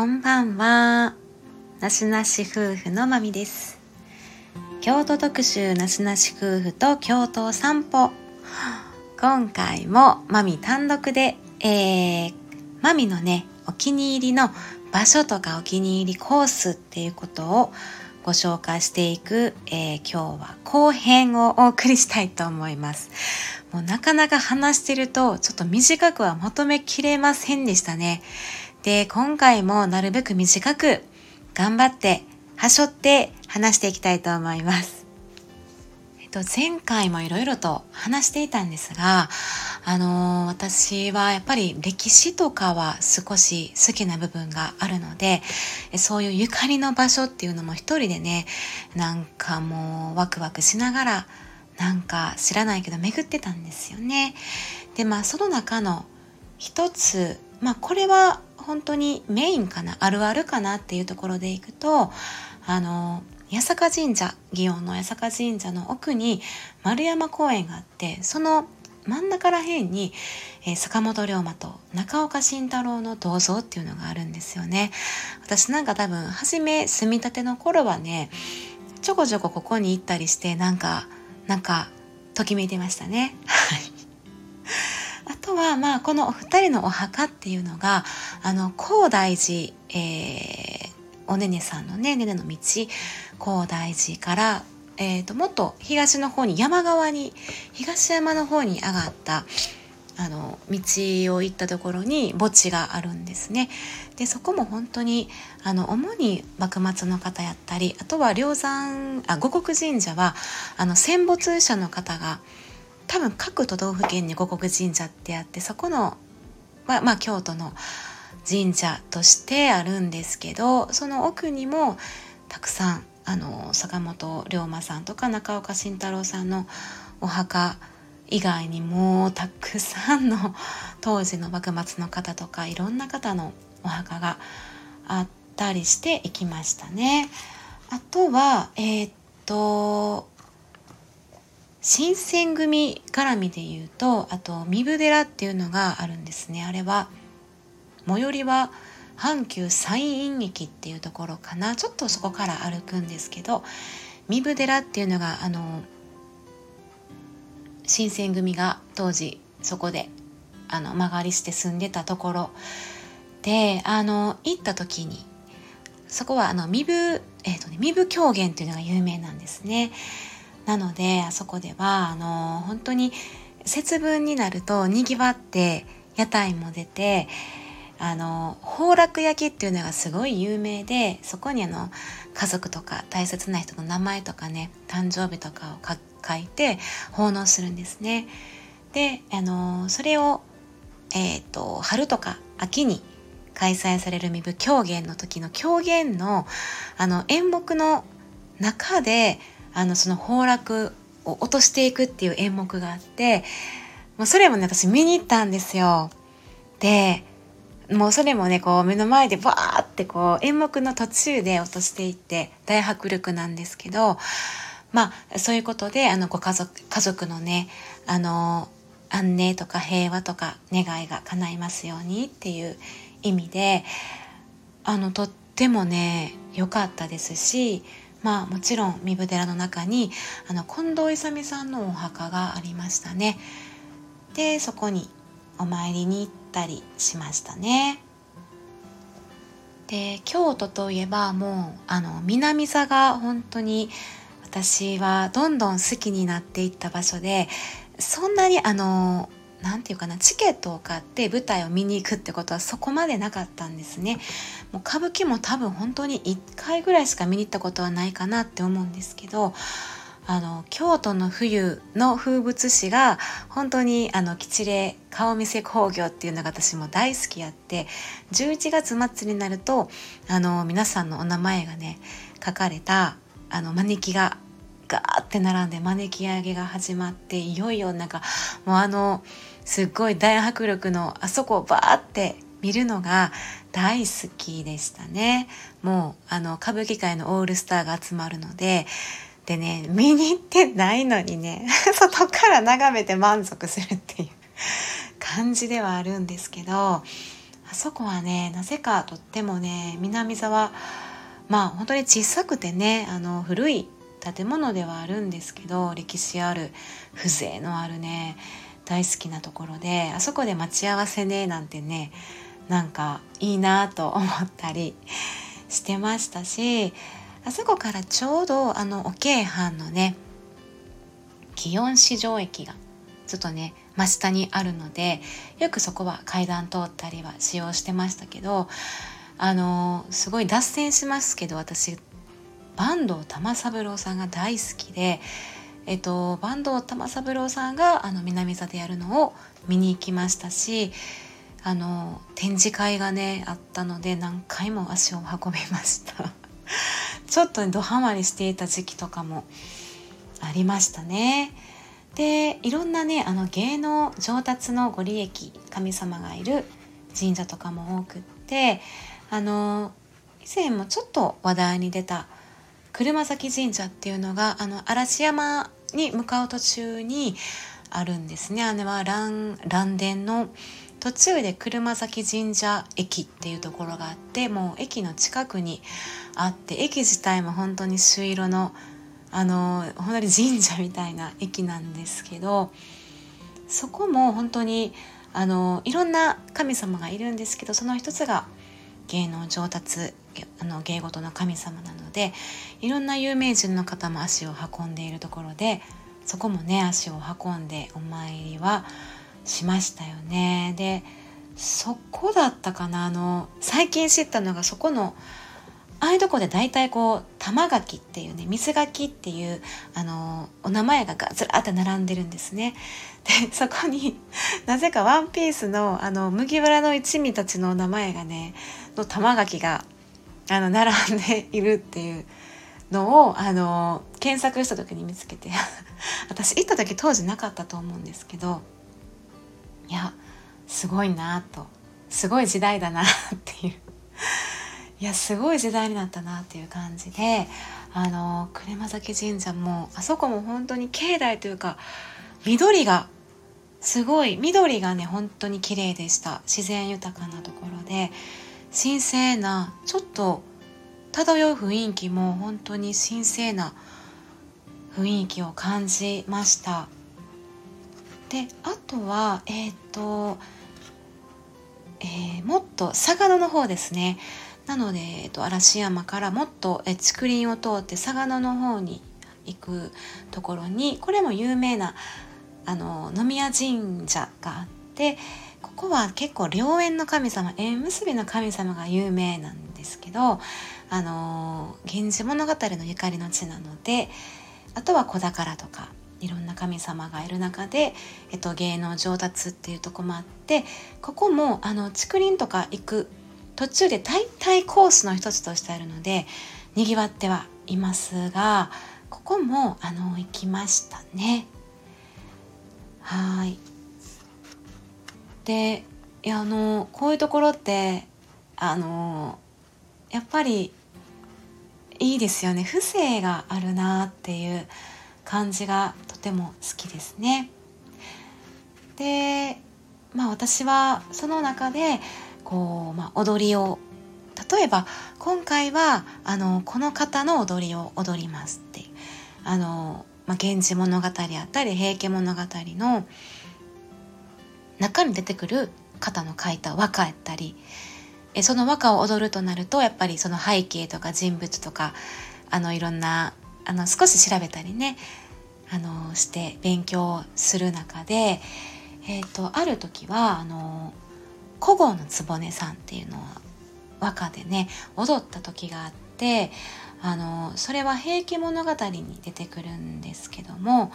こんばんは。なしなし夫婦のまみです。京都特集なしなし夫婦と京都散歩。今回もマミ単独で、えー、マミのね、お気に入りの場所とかお気に入りコースっていうことをご紹介していく、えー、今日は後編をお送りしたいと思います。もうなかなか話してるとちょっと短くはまとめきれませんでしたね。で、今回もなるべく短く頑張ってはしょって話していきたいと思います。えっと、前回もいろいろと話していたんですが、あのー、私はやっぱり歴史とかは少し好きな部分があるので、そういうゆかりの場所っていうのも一人でね、なんかもうワクワクしながら、なんか知らないけど巡ってたんですよね。で、まあその中の一つ、まあこれは本当にメインかな、あるあるかなっていうところでいくと、あの、八坂神社、祇園の八坂神社の奥に丸山公園があって、その真ん中ら辺に、えー、坂本龍馬と中岡慎太郎の銅像っていうのがあるんですよね。私なんか多分、初め住みたての頃はね、ちょこちょこここに行ったりして、なんか、なんか、ときめいてましたね。あとは、まあ、このお二人のお墓っていうのが、あの、高大寺、えー、おねねさんのね、ねねの道、高大寺から、えーと、もっと東の方に山側に東山の方に上がったあの道を行ったところに墓地があるんですね。でそこも本当にあの主に幕末の方やったりあとは梁山あ五穀神社はあの戦没者の方が多分各都道府県に五穀神社ってあってそこの、まあ、まあ、京都の神社としてあるんですけどその奥にもたくさんあの坂本龍馬さんとか中岡慎太郎さんのお墓以外にもたくさんの当時の幕末の方とかいろんな方のお墓があったりしていきましたね。あとはえー、っと新選組絡みで言うとあと壬生寺っていうのがあるんですね。あれは最寄りは阪急山陰駅っていうところかな。ちょっとそこから歩くんですけど壬生寺っていうのがあの新選組が当時そこであの間借りして住んでたところ。であの行った時にそこはあの壬生、えーとね、壬生狂言っていうのが有名なんですね。なのであそこではあの本当に節分になるとにぎわって屋台も出てあの崩落焼きっていうのがすごい有名でそこにあの家族とか大切な人の名前とかね誕生日とかを書いて奉納するんですね。であのそれを、えーと、春とか秋に開催される身分狂言の時の狂言のあの演目の中であのその崩落を落としていくっていう演目があってもうそれもね私見に行ったんですよ。でもうそれもねこう目の前でバーってこう演目の途中で落としていって大迫力なんですけどまあそういうことであのご家族家族のねあの安寧とか平和とか願いが叶いますようにっていう意味であのとってもね良かったですしまあもちろん壬生寺の中にあの近藤勇さんのお墓がありましたね。でそこにお参りに行ったりしましたね。で京都といえばもうあの南座が本当に私はどんどん好きになっていった場所でそんなにあの何て言うかなチケットを買って舞台を見に行くってことはそこまでなかったんですね。もう歌舞伎も多分本当に1回ぐらいしか見に行ったことはないかなって思うんですけどあの京都の冬の風物詩が本当にあの吉例顔見せ工業っていうのが私も大好きやって11月末になるとあの皆さんのお名前がね書かれたあの招きがガーって並んで招き上げが始まっていよいよなんかもうあのすっごい大迫力のあそこをバーって見るのが大好きでしたね。もうあの歌舞伎界のオールスターが集まるのででね、見に行ってないのにね、外から眺めて満足するっていう 感じではあるんですけど、あそこはねなぜかとってもね南沢まあ本当に小さくてねあの古い建物ではあるんですけど歴史ある風情のあるね大好きなところであそこで待ち合わせねなんてねなんかいいなと思ったり してましたしあそこからちょうどあの桶藩のね祇園市場駅がちょっとね真下にあるのでよくそこは階段通ったりは使用してましたけどあのすごい脱線しますけど私坂東玉三郎さんが大好きで、えっと、坂東玉三郎さんがあの南座でやるのを見に行きましたしあの展示会がねあったので何回も足を運びました。ちょっとドハマりしていた時期とかもありましたね。でいろんなねあの芸能上達のご利益神様がいる神社とかも多くってあの以前もちょっと話題に出た車崎神社っていうのがあの嵐山に向かう途中にあるんですね。あれは蘭蘭殿の途中で車崎神社駅っていうところがあってもう駅の近くにあって駅自体も本当に朱色のあの本当に神社みたいな駅なんですけどそこも本当にあのいろんな神様がいるんですけどその一つが芸能上達あの芸事の神様なのでいろんな有名人の方も足を運んでいるところでそこもね足を運んでお参りはしましたよねでそこだったかなあの最近知ったのがそこのああいうとこで大体こう玉垣っていうね水垣っていうあのお名前がずらって並んでるんですね。でそこに なぜかワンピースのあの麦わらの一味たちのお名前がねの玉垣があの並んでいるっていうのをあの検索した時に見つけて 私行った時当時なかったと思うんですけどいやすごいなとすごい時代だなっていういやすごい時代になったなっていう感じであの車崎神社もあそこも本当に境内というか緑がすごい緑がね本当に綺麗でした。自然豊かなところで。神聖なちょっと漂う雰囲気も本当に神聖な雰囲気を感じました。であとはえっ、と、えー、もっと佐賀野の方ですね。なので、えっと、嵐山からもっとえ竹林を通って佐賀野の方に行くところにこれも有名なあの飲宮神社があってここは結構良縁の神様縁結びの神様が有名なんですけどあの「源氏物語」のゆかりの地なのであとは子宝とかいろんな神様がいる中で、えっと、芸能上達っていうとこもあってここもあの竹林とか行く途中で大体コースの一つとしてあるのでにぎわってはいますがここもあの行きましたね。はい。でいやあのこういうところってあのやっぱりいいですよね。風情があるなっていう感じがとても好きですね。でまあ私はその中でこう、まあ、踊りを例えば今回はあのこの方の踊りを踊りますってあの、まあ、源氏物語あったり平家物語の中に出てくる方の書いた和歌やったりえその和歌を踊るとなるとやっぱりその背景とか人物とかあのいろんなあの少し調べたりねあのして勉強する中で、えーと、ある時はあの古豪の局さんっていうのは和歌でね踊った時があってあのそれは「平家物語」に出てくるんですけども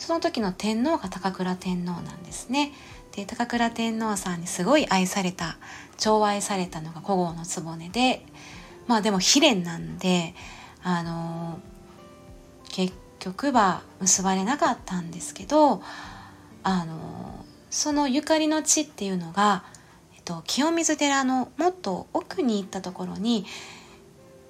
その時の天皇が高倉天皇なんですね。で高倉天皇さんにすごい愛された寵愛されたのが古豪の局でまあでも悲恋なんであの結局は結ばれなかったんですけどあのそのゆかりの地っていうのが、えっと、清水寺のもっと奥に行ったところに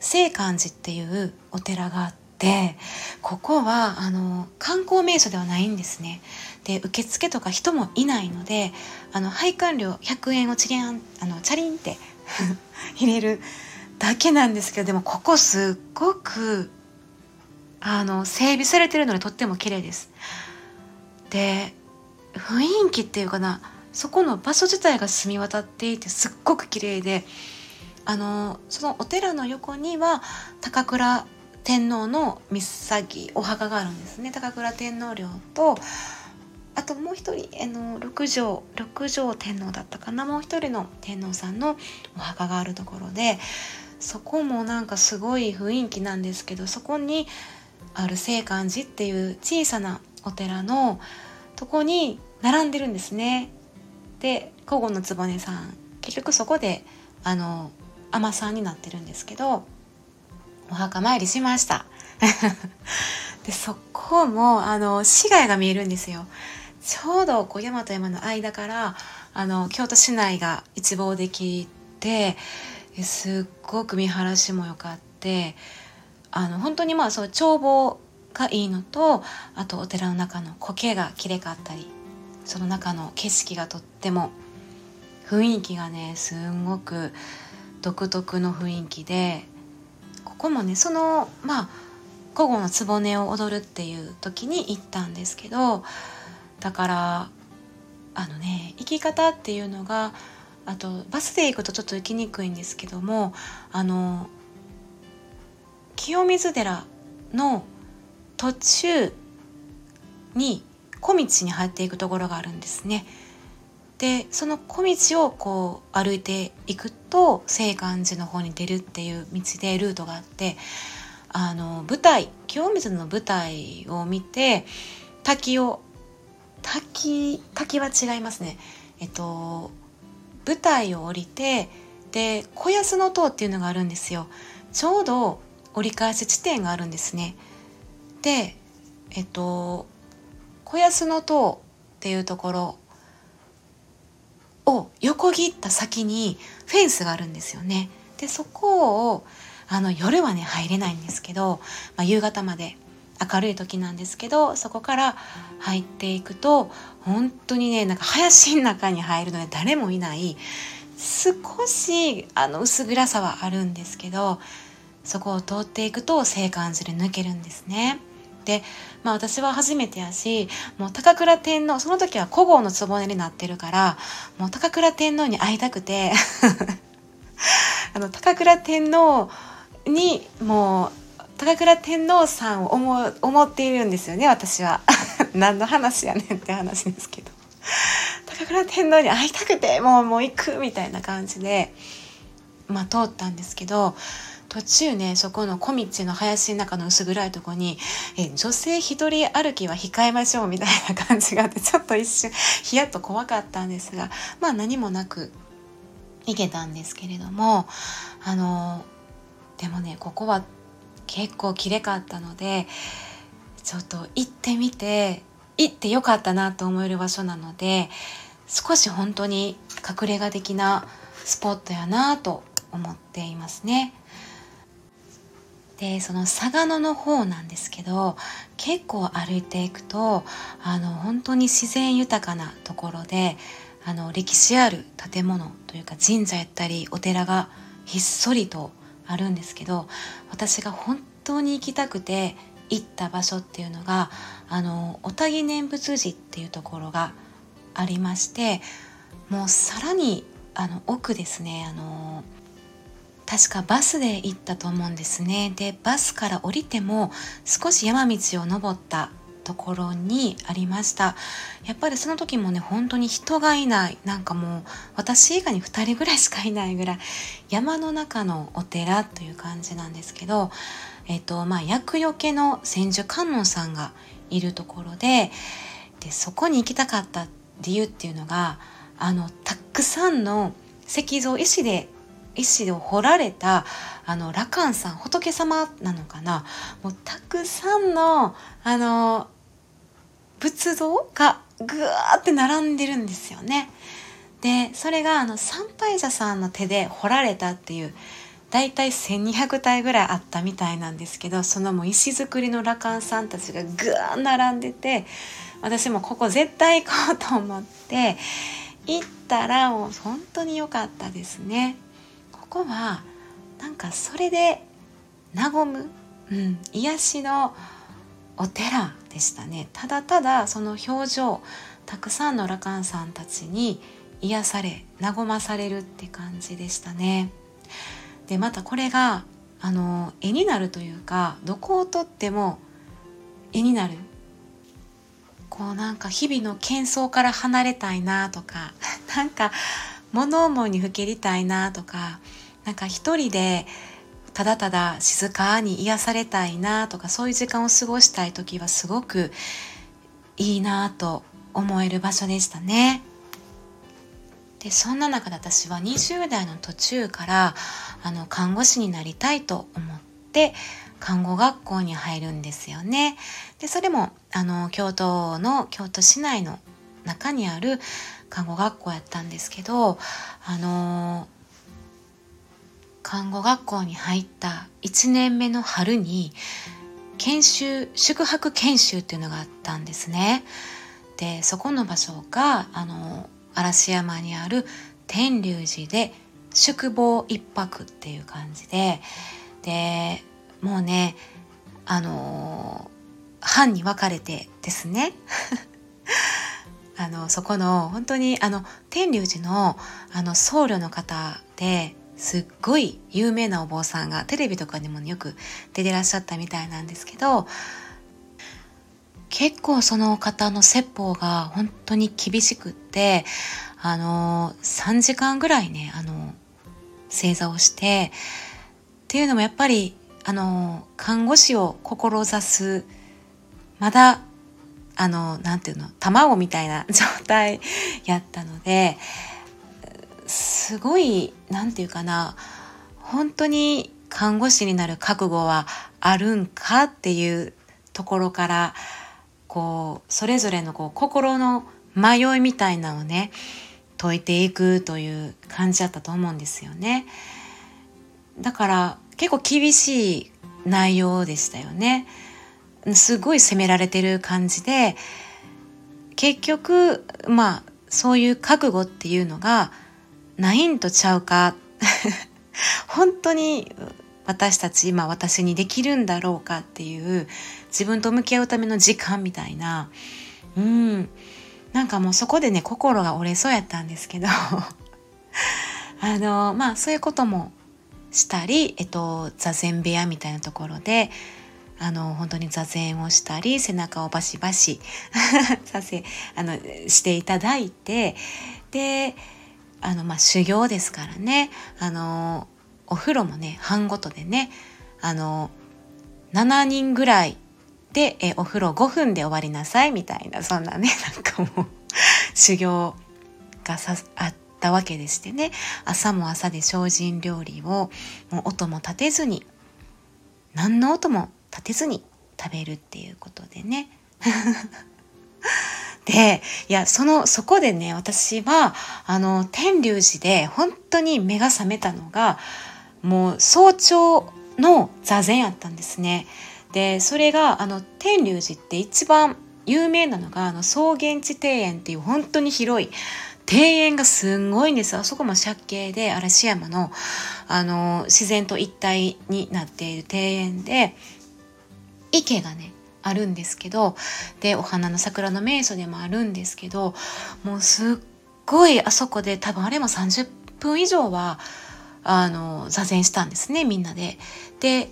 清観寺っていうお寺があっでここはあの観光名所ではないんですねで受付とか人もいないのであの配管料100円をチリンあのチャリンって 入れるだけなんですけどでもここすっごくあの整備されてるのでとっても綺麗です。で雰囲気っていうかなそこの場所自体が澄み渡っていてすっごく綺麗であのそのお寺の横には高倉天皇の岬お墓があるんですね高倉天皇陵とあともう一人あの六条六条天皇だったかなもう一人の天皇さんのお墓があるところでそこもなんかすごい雰囲気なんですけどそこにある清観寺っていう小さなお寺のとこに並んでるんですね。で古語の局さん結局そこであの尼さんになってるんですけどお墓参りしました。でそこもあの市街が見えるんですよ。ちょうどこう山と山の間からあの京都市内が一望できてすっごく見晴らしも良かってあの本当にまあそう眺望がいいのとあとお寺の中の苔がきれかったりその中の景色がとっても雰囲気がねすんごく独特の雰囲気でここもねそのまあ古語の局を踊るっていう時に行ったんですけどだからあのね行き方っていうのがあとバスで行くとちょっと行きにくいんですけどもあの清水寺の途中に小道に入っていくところがあるんですね。でその小道をこう歩いていくと清観寺の方に出るっていう道でルートがあってあの舞台清水の舞台を見て滝を滝滝は違いますね。えっと舞台を降りてで小安の塔っていうのがあるんですよ。ちょうど折り返し地点があるんですね。でえっと小安の塔っていうところを横切った先にフェンスがあるんですよね。でそこをあの夜はね入れないんですけど、まあ、夕方まで明るい時なんですけどそこから入っていくと本当にねなんか林の中に入るので誰もいない少しあの薄暗さはあるんですけどそこを通っていくと静感じで抜けるんですね。で、まあ私は初めてやし、もう高倉天皇、その時は古豪の局になってるから、もう高倉天皇に会いたくて あの、高倉天皇にもう、高倉天皇さんを思思っているんですよね、私は。何の話やねんって話ですけど。高倉天皇に会いたくて、もうもう行くみたいな感じで、まあ通ったんですけど、途中ねそこの小道の林の中の薄暗いとこにえ女性一人歩きは控えましょうみたいな感じがあってちょっと一瞬ヒヤッと怖かったんですがまあ何もなく行けたんですけれどもあのでもねここは結構きれかったのでちょっと行ってみて行ってよかったなと思える場所なので少し本当に隠れ家的なスポットやなと思っていますね。でその嵯峨野の方なんですけど結構歩いていくとあの本当に自然豊かなところであの歴史ある建物というか神社やったりお寺がひっそりとあるんですけど私が本当に行きたくて行った場所っていうのがあの小田木念仏寺っていうところがありましてもうさらにあの奥ですねあの確かバスで行ったと思うんですね。でバスから降りても少し山道を登ったところにありました。やっぱりその時もね本当に人がいない。なんかもう私以外に2人ぐらいしかいないぐらい山の中のお寺という感じなんですけどえっ、とまあ厄除けの千手観音さんがいるところででそこに行きたかった理由っていうのがあのたくさんの石像石で石を掘られたあの羅漢さん仏様なのかな？もうたくさんのあの仏像がぐわーって並んでるんですよね。でそれがあの参拝者さんの手で掘られたっていうだいたい1200体ぐらいあったみたいなんですけどそのもう石造りの羅漢さんたちがぐわー並んでて私もここ絶対行こうと思って行ったらもう本当に良かったですね。こはなんかそれで和む、うん、癒しのお寺でしたねただただその表情たくさんの羅漢さんたちに癒され和まされるって感じでしたね。でまたこれがあの絵になるというかどこをとっても絵になるこうなんか日々の喧騒から離れたいなとか なんか物思いにふけりたいなとかなんか一人でただただ静かに癒されたいなとかそういう時間を過ごしたい時はすごくいいなと思える場所でしたね。でそんな中で私は20代の途中からあの看護師になりたいと思って看護学校に入るんですよね。でそれもあの京都の京都市内の中にある看護学校やったんですけどあの看護学校に入った1年目の春に研修宿泊研修っていうのがあったんですね。でそこの場所があの嵐山にある天龍寺で宿坊一泊っていう感じででもうねあの班に分かれてですね あのそこの本当にあの天龍寺のあの僧侶の方ですっごい有名なお坊さんがテレビとかにも、よく出てらっしゃったみたいなんですけど結構その方の説法が本当に厳しくってあの3時間ぐらいねあの正座をしてっていうのもやっぱりあの看護師を志すまだあのなんていうの卵みたいな状態やったのですごいなんていうかな本当に看護師になる覚悟はあるんかっていうところからこうそれぞれのこう心の迷いみたいなのをね解いていくという感じだったと思うんですよね。だから結構厳しい内容でしたよね。すごい責められてる感じで結局まあそういう覚悟っていうのがないんとちゃうか。本当に私たち今私にできるんだろうかっていう自分と向き合うための時間みたいな。うん。なんかもうそこでね心が折れそうやったんですけど。あのまあそういうこともしたり、えっと、座禅部屋みたいなところであの本当に座禅をしたり背中をバシバシ させあのしていただいてであのまあ修行ですからね。あのお風呂もね班ごとでねあの7人ぐらいでえお風呂5分で終わりなさいみたいなそんなね なんかもう修行がさあったわけでしてね。朝も朝で精進料理をもう音も立てずに何の音も立てずに食べるっていうことでね。でいやそのそこでね私はあの天龍寺で本当に目が覚めたのがもう早朝の座禅やったんですね。でそれがあの天龍寺って一番有名なのがあの草原地庭園っていう本当に広い庭園がすんごいんですあそこも借景で嵐山のあの自然と一体になっている庭園で池がねあるんですけどでお花の桜の名所でもあるんですけどもうすっごいあそこで多分あれも30分以上はあの座禅したんですねみんなで。で、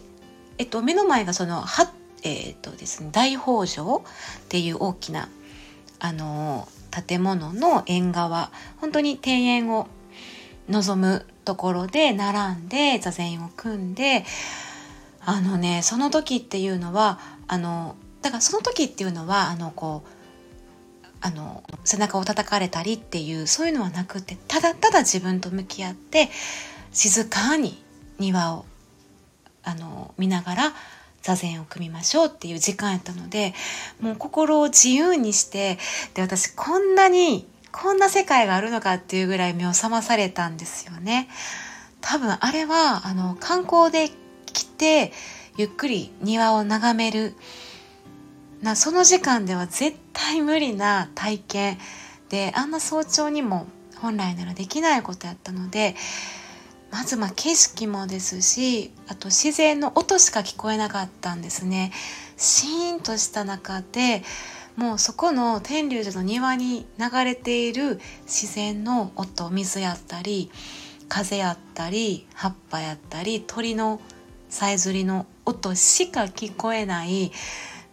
えっと、目の前がそのは、えっとですね、大宝城っていう大きなあの建物の縁側本当に庭園を望むところで並んで座禅を組んであのねその時っていうのはあのだからその時っていうのはあのこうあの背中を叩かれたりっていうそういうのはなくてただただ自分と向き合って静かに庭をあの見ながら座禅を組みましょうっていう時間やったのでもう心を自由にしてで私こんなにこんな世界があるのかっていうぐらい目を覚まされたんですよね。多分あれはあの観光でてゆっくり庭を眺める。なその時間では絶対無理な体験であんな早朝にも本来ならできないことやったのでまずま景色もですしあと自然の音しか聞こえなかったんですね。シーンとした中でもうそこの天龍寺の庭に流れている自然の音水やったり風やったり葉っぱやったり鳥のさえずりの音しか聞こえない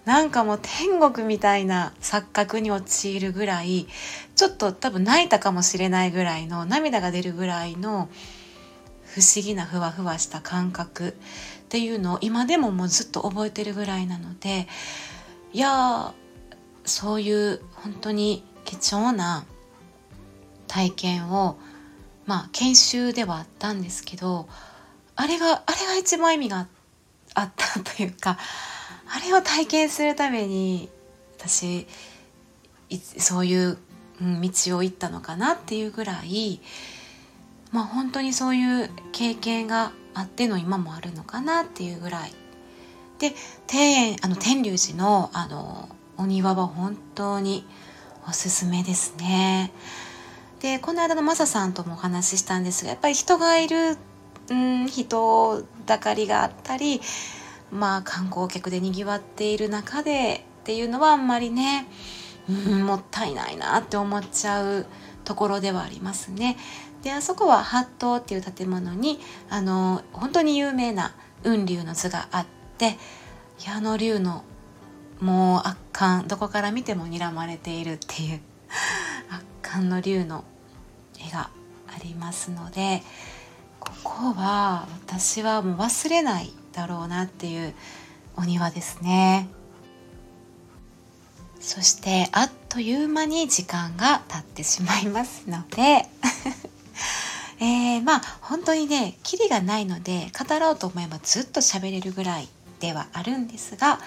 なんかもう天国みたいな錯覚に陥るぐらいちょっと多分泣いたかもしれないぐらいの涙が出るぐらいの不思議なふわふわした感覚っていうのを今でももうずっと覚えてるぐらいなのでいやそういう本当に貴重な体験をまあ研修ではあったんですけどあれがあれが一番意味があったというかあれを体験するために私そういう、道を行ったのかなっていうぐらいまあ本当にそういう経験があっての今もあるのかなっていうぐらいで庭園あの天龍寺のあのお庭は本当におすすめですね。でこの間のマサさんともお話ししたんですがやっぱり人がいる、うん、人だかりがあったりまあ観光客でにぎわっている中でっていうのはあんまりね、うん、もったいないなって思っちゃうところではありますね。であそこは八島っていう建物にあの本当に有名な雲龍の図があって矢野龍のもう圧巻どこから見ても睨まれているっていう圧巻の龍の絵がありますのでここは私はもう忘れないだろうなっていうお庭ですね。そしてあっという間に時間が経ってしまいますので えー、まあ本当にねキリがないので語ろうと思えばずっと喋れるぐらいではあるんですが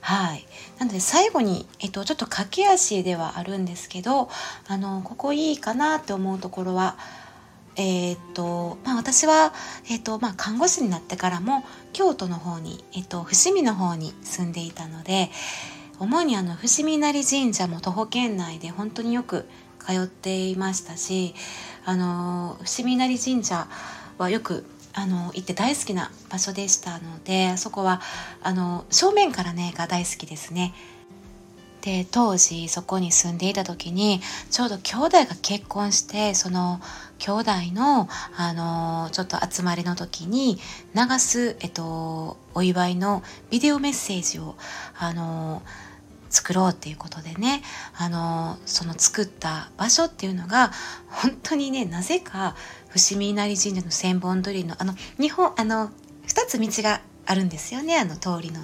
はい。なので最後に、えっと、ちょっと駆け足ではあるんですけどあのここいいかなって思うところはえーとまあ、私は、えーとまあ、看護師になってからも京都の方に、えーと、伏見の方に住んでいたので主にあの伏見稲荷神社も徒歩圏内で本当によく通っていましたしあの伏見稲荷神社はよくあの行って大好きな場所でしたのでそこはあの正面からねが大好きですね。で当時そこに住んでいた時にちょうど兄弟が結婚してその兄弟のあのちょっと集まりの時に流す、えっと、お祝いのビデオメッセージをあの作ろうっていうことでねあのその作った場所っていうのが本当にねなぜか伏見稲荷神社の千本鳥居のあの日本あの2つ道があるんですよねあの通りの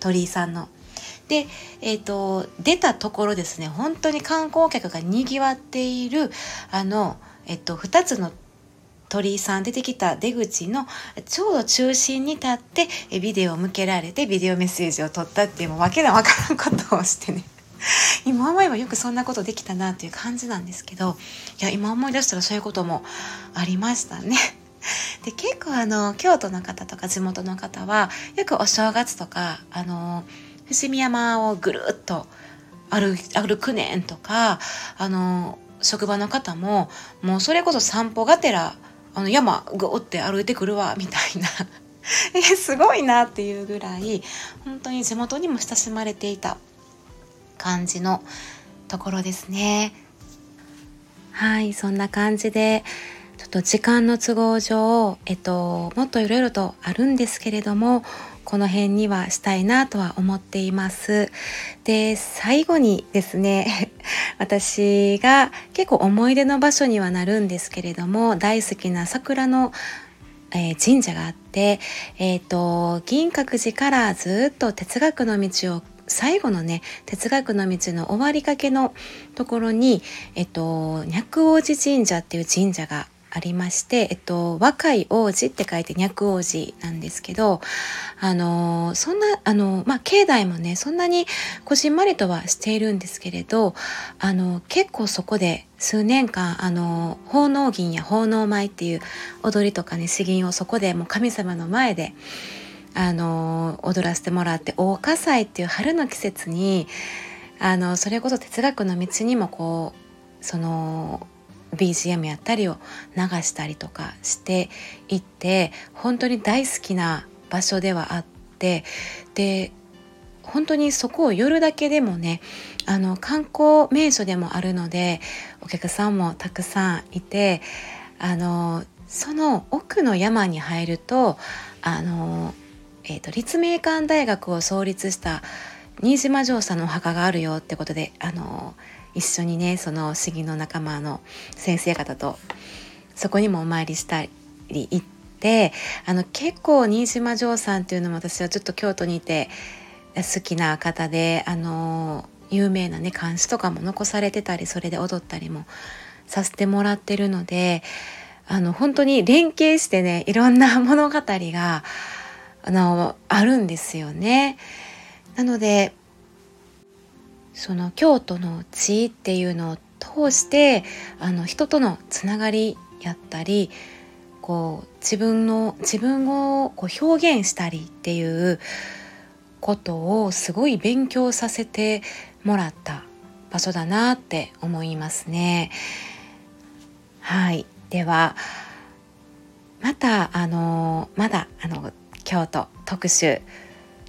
鳥居さんの。で、えーと、出たところですね本当に観光客がにぎわっているあの、えっと、2つの鳥居さん出てきた出口のちょうど中心に立ってビデオを向けられてビデオメッセージを撮ったっていうもうわけのわからんことをしてね 今思えばよくそんなことできたなっていう感じなんですけどいや今思い出したらそういうこともありましたね。で結構あの京都の方とか地元の方はよくお正月とかあの伏見山をぐるっと歩歩くねんとかあの職場の方ももうそれこそ散歩がてらあの山ぐおって歩いてくるわみたいな えすごいなっていうぐらい本当に地元にも親しまれていた感じのところですね。はいそんな感じでちょっと時間の都合上、えっと、もっといろいろとあるんですけれどもこの辺にはしたいなとは思っています。で、最後にですね、私が結構思い出の場所にはなるんですけれども、大好きな桜のえ、神社があって、え、ー、と、銀閣寺からずっと哲学の道を最後のね哲学の道の終わりかけのところに、えっと、若王子神社っていう神社がありまして、えっと、若い王子って書いて脈王子なんですけど、あの、そんな、あの、まあ、境内もね、そんなにこじんまりとはしているんですけれど、あの、結構そこで数年間、あの、奉納銀や奉納舞っていう踊りとかね、詩吟をそこでもう神様の前で、あの、踊らせてもらって、大火災っていう春の季節に、あの、それこそ哲学の道にもこう、その BGM やったりを流したりとかしていって本当に大好きな場所ではあってで本当にそこを夜だけでもねあの観光名所でもあるのでお客さんもたくさんいてあのその奥の山に入るとあの、えーと、立命館大学を創立した新島城さんのお墓があるよってことであの一緒にねその市議の仲間の先生方とそこにもお参りしたり行ってあの結構新島城さんっていうのも私はちょっと京都にいて好きな方であの有名なね漢詩とかも残されてたりそれで踊ったりもさせてもらってるのであの本当に連携してねいろんな物語があのあるんですよね。なのでその京都の地っていうのを通してあの人とのつながりやったりこう自分の自分をこう表現したりっていうことをすごい勉強させてもらった場所だなって思いますね。はいではまたあのまだあの京都特集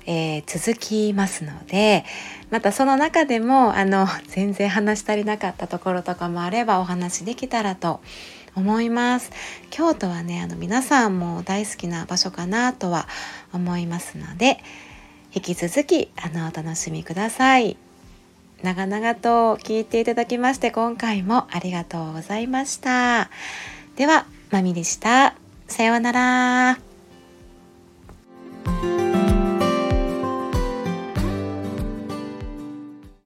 えー、続きますのでまたその中でもあの全然話し足りなかったところとかもあればお話できたらと思います。京都はねあの皆さんも大好きな場所かなとは思いますので引き続きあのお楽しみください。長々と聞いていただきまして今回もありがとうございました。ではまみでした。さようなら。